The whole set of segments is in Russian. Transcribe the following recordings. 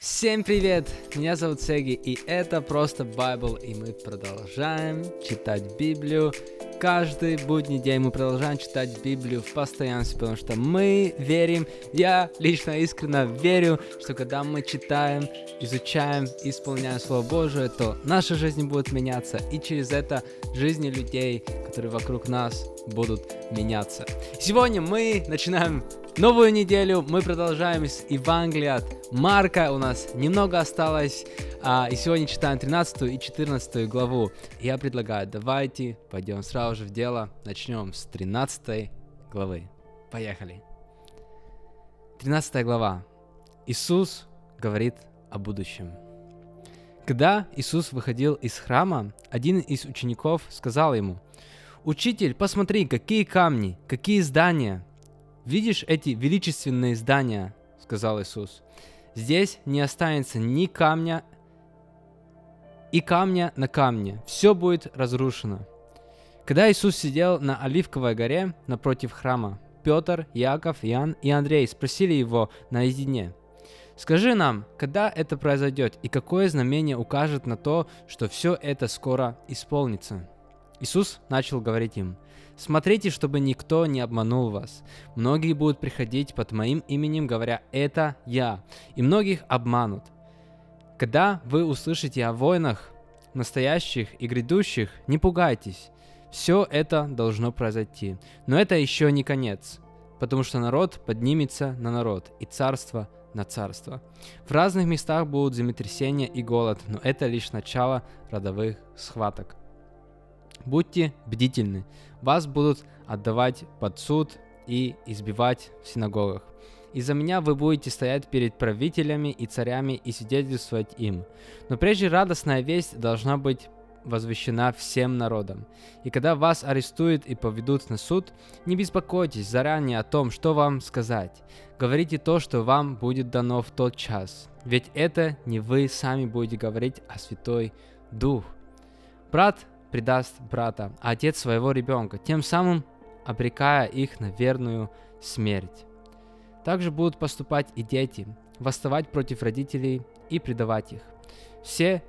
Всем привет! Меня зовут Сеги, и это просто Байбл, и мы продолжаем читать Библию. Каждый будний день мы продолжаем читать Библию в постоянстве, потому что мы верим, я лично искренне верю, что когда мы читаем, изучаем, исполняем Слово Божие, то наша жизнь будет меняться, и через это жизни людей, которые вокруг нас, будут меняться. Сегодня мы начинаем новую неделю, мы продолжаем с Евангелия от Марка, у нас немного осталось, а, и сегодня читаем 13 и 14 главу. Я предлагаю, давайте пойдем сразу же в дело, начнем с 13 главы. Поехали. 13 глава. Иисус говорит о будущем. Когда Иисус выходил из храма, один из учеников сказал ему, «Учитель, посмотри, какие камни, какие здания!» «Видишь эти величественные здания?» — сказал Иисус. «Здесь не останется ни камня и камня на камне. Все будет разрушено». Когда Иисус сидел на Оливковой горе напротив храма, Петр, Яков, Иоанн и Андрей спросили его наедине, «Скажи нам, когда это произойдет и какое знамение укажет на то, что все это скоро исполнится?» Иисус начал говорить им, Смотрите, чтобы никто не обманул вас. Многие будут приходить под моим именем, говоря «это я», и многих обманут. Когда вы услышите о войнах, настоящих и грядущих, не пугайтесь. Все это должно произойти. Но это еще не конец, потому что народ поднимется на народ, и царство на царство. В разных местах будут землетрясения и голод, но это лишь начало родовых схваток. Будьте бдительны. Вас будут отдавать под суд и избивать в синагогах. Из-за меня вы будете стоять перед правителями и царями и свидетельствовать им. Но прежде радостная весть должна быть возвещена всем народам. И когда вас арестуют и поведут на суд, не беспокойтесь заранее о том, что вам сказать. Говорите то, что вам будет дано в тот час. Ведь это не вы сами будете говорить, а Святой Дух. Брат предаст брата, а отец своего ребенка, тем самым обрекая их на верную смерть. Также будут поступать и дети, восставать против родителей и предавать их. Все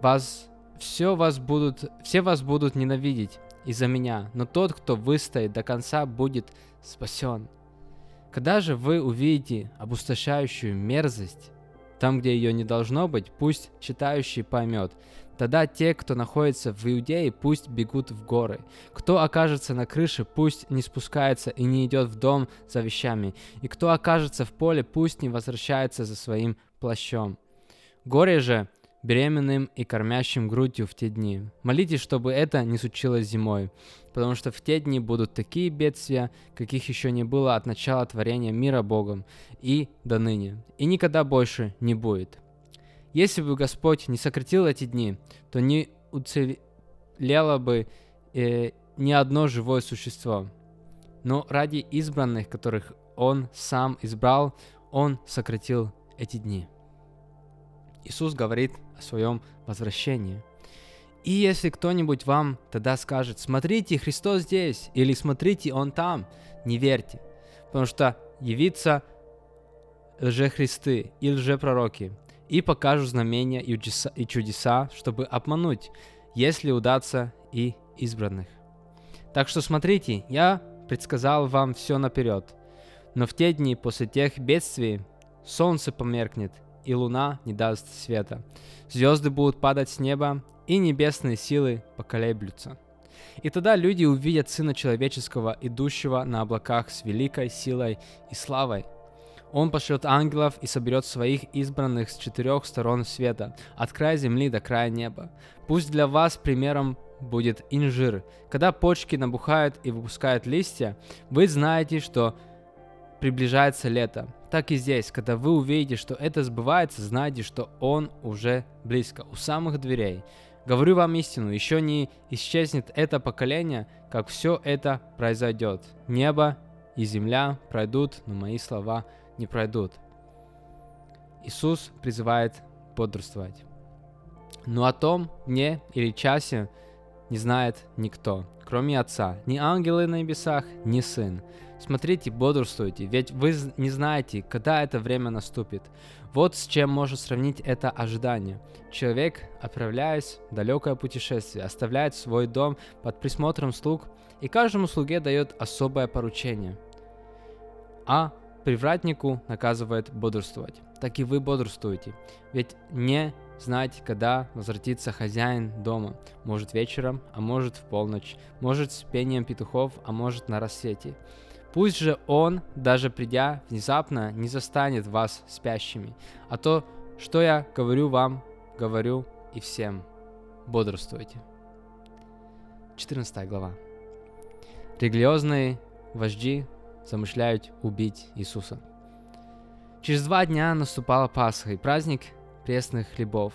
вас, все вас будут, все вас будут ненавидеть из-за меня, но тот, кто выстоит до конца, будет спасен. Когда же вы увидите опустошающую мерзость, там, где ее не должно быть, пусть читающий поймет. Тогда те, кто находится в Иудее, пусть бегут в горы. Кто окажется на крыше, пусть не спускается и не идет в дом за вещами. И кто окажется в поле, пусть не возвращается за своим плащом. Горе же беременным и кормящим грудью в те дни. Молитесь, чтобы это не случилось зимой, потому что в те дни будут такие бедствия, каких еще не было от начала творения мира Богом и до ныне, и никогда больше не будет. Если бы Господь не сократил эти дни, то не уцелело бы э, ни одно живое существо. Но ради избранных, которых Он сам избрал, Он сократил эти дни. Иисус говорит о своем возвращении. И если кто-нибудь вам тогда скажет, смотрите, Христос здесь, или смотрите, Он там, не верьте, потому что явится лжехристы и лжепророки, и покажут знамения и чудеса, и чудеса, чтобы обмануть, если удастся и избранных. Так что смотрите, я предсказал вам все наперед. Но в те дни после тех бедствий солнце померкнет, и луна не даст света. Звезды будут падать с неба, и небесные силы поколеблются. И тогда люди увидят Сына Человеческого, идущего на облаках с великой силой и славой. Он пошлет ангелов и соберет своих избранных с четырех сторон света, от края земли до края неба. Пусть для вас примером будет инжир. Когда почки набухают и выпускают листья, вы знаете, что приближается лето. Так и здесь, когда вы увидите, что это сбывается, знайте, что он уже близко, у самых дверей. Говорю вам истину, еще не исчезнет это поколение, как все это произойдет. Небо и земля пройдут, но мои слова не пройдут. Иисус призывает бодрствовать. Но о том дне или часе не знает никто, кроме Отца, ни ангелы на небесах, ни Сын, Смотрите, бодрствуйте, ведь вы не знаете, когда это время наступит. Вот с чем можно сравнить это ожидание. Человек, отправляясь в далекое путешествие, оставляет свой дом под присмотром слуг и каждому слуге дает особое поручение. А привратнику наказывает бодрствовать. Так и вы бодрствуете, ведь не знаете, когда возвратится хозяин дома. Может вечером, а может в полночь, может с пением петухов, а может на рассвете. Пусть же он, даже придя внезапно, не застанет вас спящими. А то, что я говорю вам, говорю и всем. Бодрствуйте. 14 глава. Религиозные вожди замышляют убить Иисуса. Через два дня наступала Пасха и праздник пресных хлебов.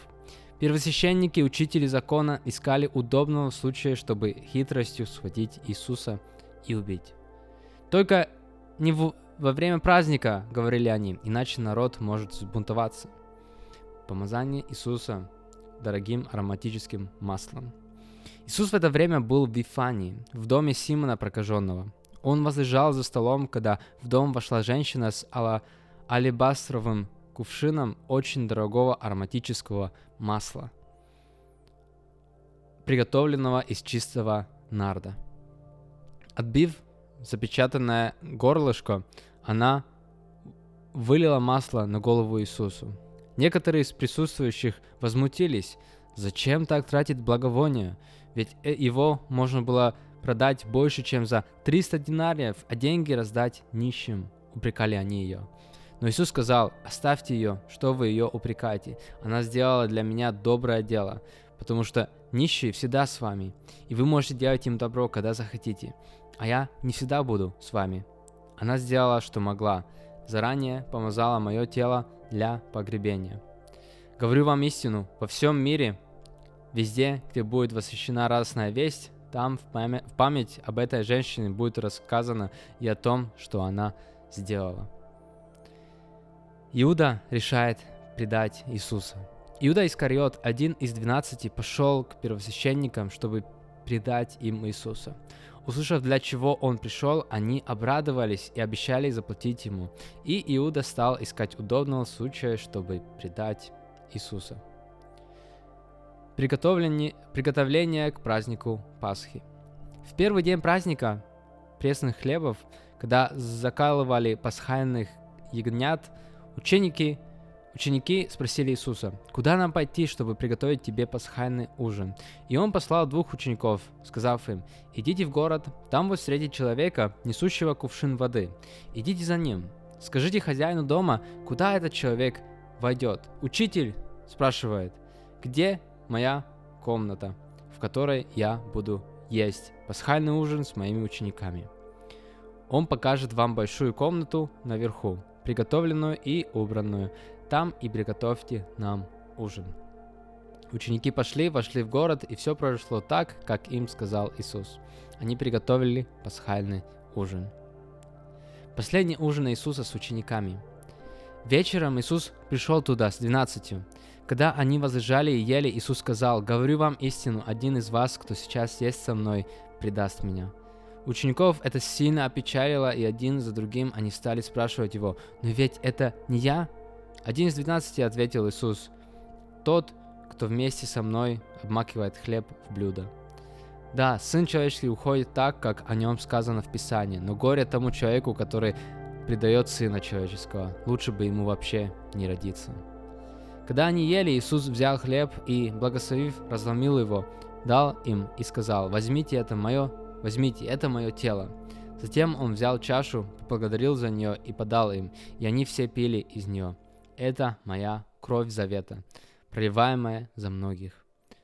Первосвященники и учители закона искали удобного случая, чтобы хитростью схватить Иисуса и убить. Только не в, во время праздника, говорили они, иначе народ может взбунтоваться. Помазание Иисуса дорогим ароматическим маслом. Иисус в это время был в Вифании, в доме Симона прокаженного. Он возлежал за столом, когда в дом вошла женщина с ала алебастровым кувшином очень дорогого ароматического масла, приготовленного из чистого нарда. Отбив запечатанное горлышко, она вылила масло на голову Иисусу. Некоторые из присутствующих возмутились, зачем так тратить благовоние, ведь э, его можно было продать больше, чем за 300 динариев, а деньги раздать нищим, упрекали они ее. Но Иисус сказал, оставьте ее, что вы ее упрекаете. Она сделала для меня доброе дело, потому что нищие всегда с вами, и вы можете делать им добро, когда захотите а я не всегда буду с вами. Она сделала, что могла, заранее помазала мое тело для погребения. Говорю вам истину, во всем мире, везде, где будет восхищена радостная весть, там в память, в память об этой женщине будет рассказано и о том, что она сделала. Иуда решает предать Иисуса. Иуда Искариот, один из двенадцати, пошел к первосвященникам, чтобы предать им Иисуса. Услышав, для чего он пришел, они обрадовались и обещали заплатить ему. И Иуда стал искать удобного случая, чтобы предать Иисуса. Приготовление, приготовление к празднику Пасхи. В первый день праздника пресных хлебов, когда закалывали пасхальных ягнят, ученики – Ученики спросили Иисуса, куда нам пойти, чтобы приготовить тебе пасхальный ужин? И он послал двух учеников, сказав им, идите в город, там вы встретите человека, несущего кувшин воды. Идите за ним. Скажите хозяину дома, куда этот человек войдет. Учитель спрашивает, где моя комната, в которой я буду есть пасхальный ужин с моими учениками. Он покажет вам большую комнату наверху, приготовленную и убранную там и приготовьте нам ужин». Ученики пошли, вошли в город, и все произошло так, как им сказал Иисус. Они приготовили пасхальный ужин. Последний ужин Иисуса с учениками. Вечером Иисус пришел туда с двенадцатью. Когда они возлежали и ели, Иисус сказал, «Говорю вам истину, один из вас, кто сейчас есть со мной, предаст меня». Учеников это сильно опечалило, и один за другим они стали спрашивать его, «Но ведь это не я?» Один из двенадцати ответил Иисус, «Тот, кто вместе со мной обмакивает хлеб в блюдо». Да, Сын Человеческий уходит так, как о нем сказано в Писании, но горе тому человеку, который предает Сына Человеческого. Лучше бы ему вообще не родиться. Когда они ели, Иисус взял хлеб и, благословив, разломил его, дал им и сказал, «Возьмите это мое, возьмите, это мое тело». Затем он взял чашу, поблагодарил за нее и подал им, и они все пили из нее. Это моя кровь завета, проливаемая за многих.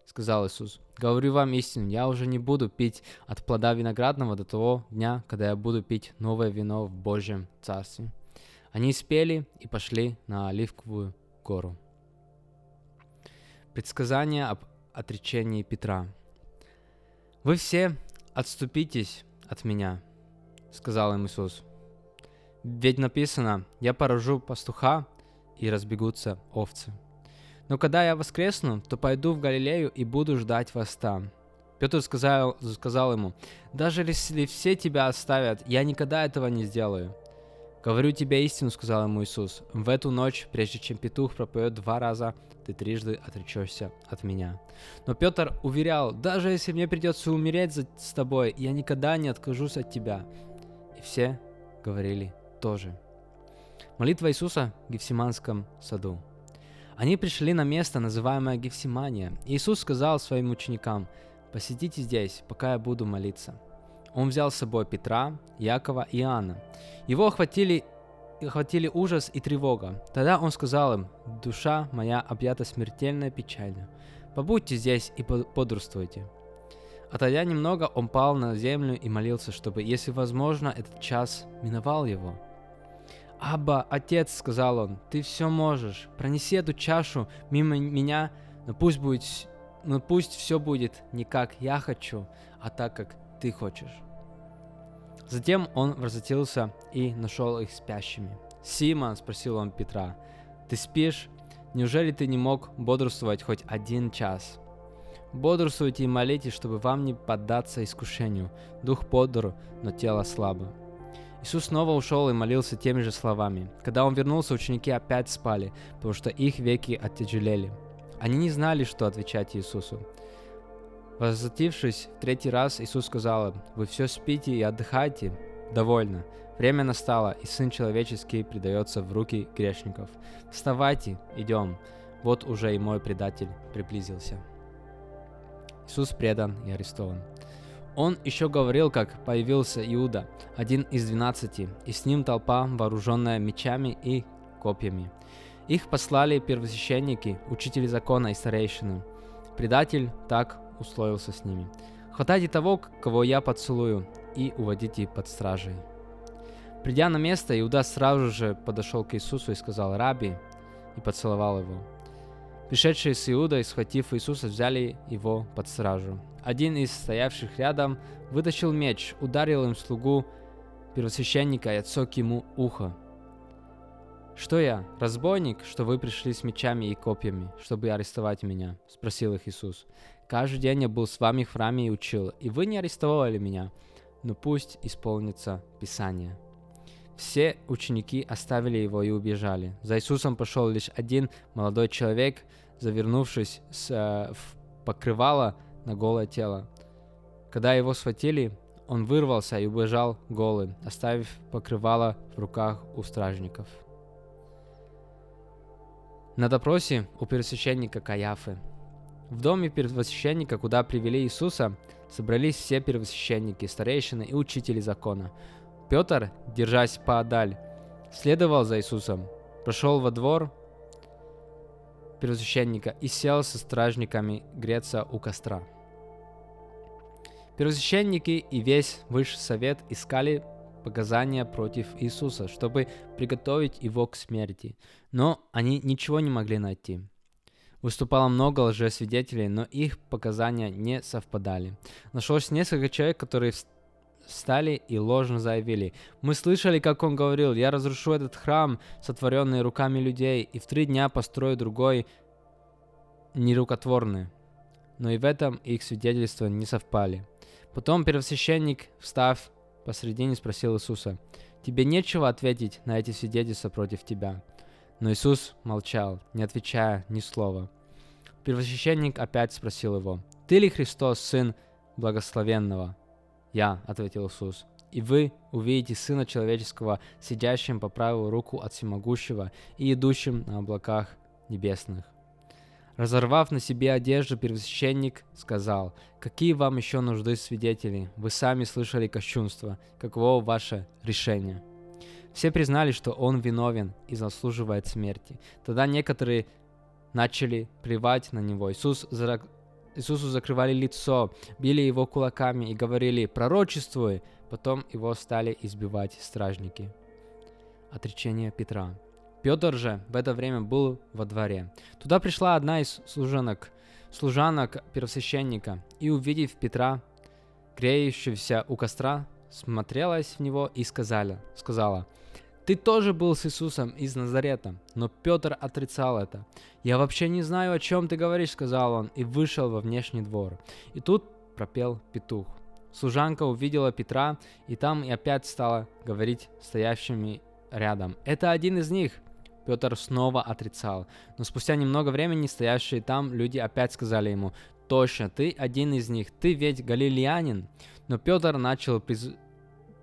Сказал Иисус, говорю вам истину, я уже не буду пить от плода виноградного до того дня, когда я буду пить новое вино в Божьем Царстве. Они спели и пошли на Оливковую гору. Предсказание об отречении Петра. «Вы все отступитесь от меня», — сказал им Иисус. «Ведь написано, я поражу пастуха, и разбегутся овцы. Но когда я воскресну, то пойду в Галилею и буду ждать вас там. Петр сказал, сказал ему, «Даже если все тебя оставят, я никогда этого не сделаю». «Говорю тебе истину», — сказал ему Иисус, «в эту ночь, прежде чем петух пропоет два раза, ты трижды отречешься от меня». Но Петр уверял, «Даже если мне придется умереть за, с тобой, я никогда не откажусь от тебя». И все говорили тоже. Молитва Иисуса в Гефсиманском саду. Они пришли на место, называемое Гефсимания. Иисус сказал своим ученикам, «Посидите здесь, пока я буду молиться». Он взял с собой Петра, Якова и Иоанна. Его охватили, охватили ужас и тревога. Тогда он сказал им, «Душа моя объята смертельной печалью. Побудьте здесь и бодрствуйте». Отойдя немного, он пал на землю и молился, чтобы, если возможно, этот час миновал его. «Абба, отец», — сказал он, — «ты все можешь. Пронеси эту чашу мимо меня, но пусть будет, но пусть все будет не как я хочу, а так, как ты хочешь». Затем он возвратился и нашел их спящими. «Симон», — спросил он Петра, — «ты спишь? Неужели ты не мог бодрствовать хоть один час?» Бодрствуйте и молитесь, чтобы вам не поддаться искушению. Дух бодр, но тело слабо. Иисус снова ушел и молился теми же словами. Когда он вернулся, ученики опять спали, потому что их веки оттяжелели. Они не знали, что отвечать Иисусу. Возвратившись в третий раз, Иисус сказал им, «Вы все спите и отдыхаете? Довольно. Время настало, и Сын Человеческий предается в руки грешников. Вставайте, идем. Вот уже и мой предатель приблизился». Иисус предан и арестован. Он еще говорил, как появился Иуда, один из двенадцати, и с ним толпа, вооруженная мечами и копьями. Их послали первосвященники, учители закона и старейшины. Предатель так условился с ними. «Хватайте того, кого я поцелую, и уводите под стражей». Придя на место, Иуда сразу же подошел к Иисусу и сказал «Раби», и поцеловал его. Пришедшие с Иудой, схватив Иисуса, взяли его под стражу. Один из стоявших рядом вытащил меч, ударил им слугу первосвященника и отсек ему ухо. «Что я, разбойник, что вы пришли с мечами и копьями, чтобы арестовать меня?» – спросил их Иисус. «Каждый день я был с вами в храме и учил, и вы не арестовали меня, но пусть исполнится Писание». Все ученики оставили его и убежали. За Иисусом пошел лишь один молодой человек, завернувшись с, э, в покрывало на голое тело. Когда его схватили, он вырвался и убежал голым, оставив покрывало в руках у стражников. На допросе у первосвященника Каяфы. В доме первосвященника, куда привели Иисуса, собрались все первосвященники, старейшины и учители закона – Петр, держась поодаль, следовал за Иисусом, прошел во двор первосвященника и сел со стражниками греться у костра. Первосвященники и весь высший совет искали показания против Иисуса, чтобы приготовить его к смерти, но они ничего не могли найти. Выступало много лжесвидетелей, но их показания не совпадали. Нашлось несколько человек, которые встали и ложно заявили. Мы слышали, как он говорил, я разрушу этот храм, сотворенный руками людей, и в три дня построю другой нерукотворный. Но и в этом их свидетельства не совпали. Потом первосвященник, встав посредине, спросил Иисуса, «Тебе нечего ответить на эти свидетельства против тебя?» Но Иисус молчал, не отвечая ни слова. Первосвященник опять спросил его, «Ты ли Христос, Сын Благословенного?» «Я», — ответил Иисус, — «и вы увидите Сына Человеческого, сидящим по правую руку от Всемогущего и идущим на облаках небесных». Разорвав на себе одежду, первосвященник сказал, «Какие вам еще нужды свидетели? Вы сами слышали кощунство. Каково ваше решение?» Все признали, что он виновен и заслуживает смерти. Тогда некоторые начали плевать на него. Иисус Иисусу закрывали лицо, били его кулаками и говорили «Пророчествуй!» Потом его стали избивать стражники. Отречение Петра. Петр же в это время был во дворе. Туда пришла одна из служанок, служанок первосвященника, и, увидев Петра, греющегося у костра, смотрелась в него и сказала, сказала ты тоже был с Иисусом из Назарета. Но Петр отрицал это. Я вообще не знаю, о чем ты говоришь, сказал он, и вышел во внешний двор. И тут пропел петух. Служанка увидела Петра, и там и опять стала говорить стоящими рядом. «Это один из них!» Петр снова отрицал. Но спустя немного времени стоящие там люди опять сказали ему, «Точно, ты один из них, ты ведь галилеянин». Но Петр начал приз...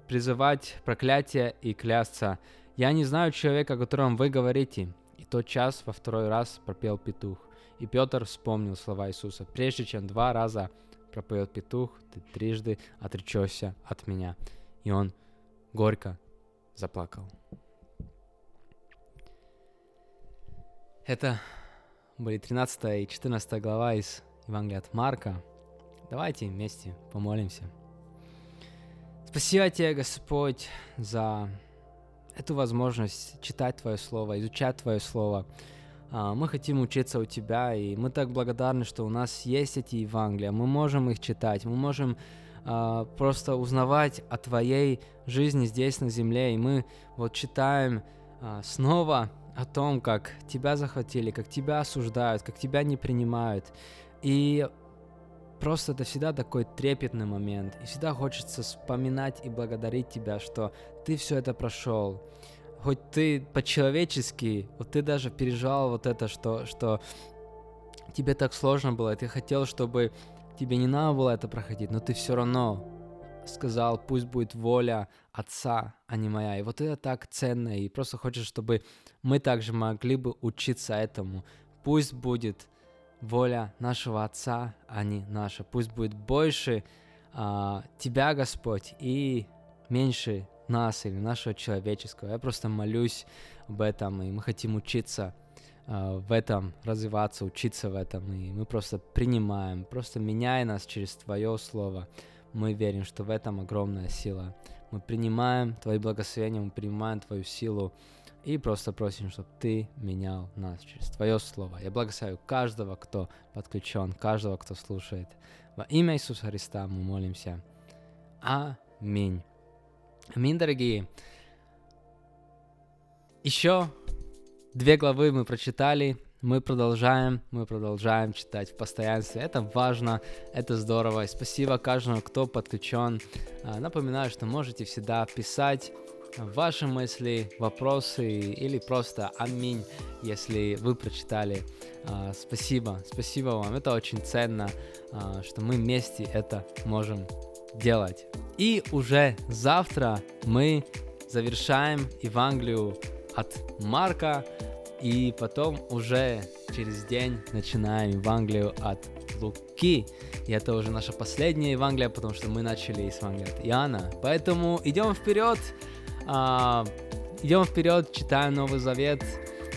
призывать проклятие и клясться, «Я не знаю человека, о котором вы говорите». И тот час во второй раз пропел петух. И Петр вспомнил слова Иисуса. Прежде чем два раза пропоет петух, ты трижды отречешься от меня. И он горько заплакал. Это были 13 и 14 глава из Евангелия от Марка. Давайте вместе помолимся. Спасибо тебе, Господь, за эту возможность читать Твое Слово, изучать Твое Слово. А, мы хотим учиться у Тебя, и мы так благодарны, что у нас есть эти Евангелия. Мы можем их читать, мы можем а, просто узнавать о Твоей жизни здесь на земле, и мы вот читаем а, снова о том, как Тебя захватили, как Тебя осуждают, как Тебя не принимают. И просто это всегда такой трепетный момент. И всегда хочется вспоминать и благодарить Тебя, что Ты все это прошел хоть ты по-человечески, вот ты даже переживал вот это, что, что тебе так сложно было, и ты хотел, чтобы тебе не надо было это проходить, но ты все равно сказал, пусть будет воля Отца, а не моя. И вот это так ценно, и просто хочешь, чтобы мы также могли бы учиться этому. Пусть будет воля нашего Отца, а не наша. Пусть будет больше а, Тебя, Господь, и меньше нас или нашего человеческого. Я просто молюсь об этом, и мы хотим учиться uh, в этом, развиваться, учиться в этом, и мы просто принимаем, просто меняя нас через Твое Слово. Мы верим, что в этом огромная сила. Мы принимаем Твои благословения, мы принимаем Твою силу, и просто просим, чтобы Ты менял нас через Твое Слово. Я благословляю каждого, кто подключен, каждого, кто слушает. Во имя Иисуса Христа мы молимся. Аминь. Аминь, дорогие. Еще две главы мы прочитали. Мы продолжаем, мы продолжаем читать в постоянстве. Это важно, это здорово. И спасибо каждому, кто подключен. А, напоминаю, что можете всегда писать ваши мысли, вопросы или просто аминь, если вы прочитали. А, спасибо, спасибо вам. Это очень ценно, а, что мы вместе это можем делать. И уже завтра мы завершаем Евангелию от Марка, и потом уже через день начинаем Евангелию от Луки. И это уже наша последняя Евангелие, потому что мы начали с Евангелия от Иоанна. Поэтому идем вперед, а, идем вперед, читаем Новый Завет,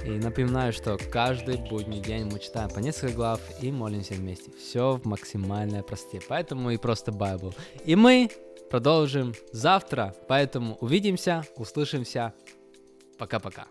и напоминаю, что каждый будний день мы читаем по несколько глав и молимся вместе. Все в максимальной простоте. Поэтому и просто Bible. И мы продолжим завтра. Поэтому увидимся, услышимся. Пока-пока.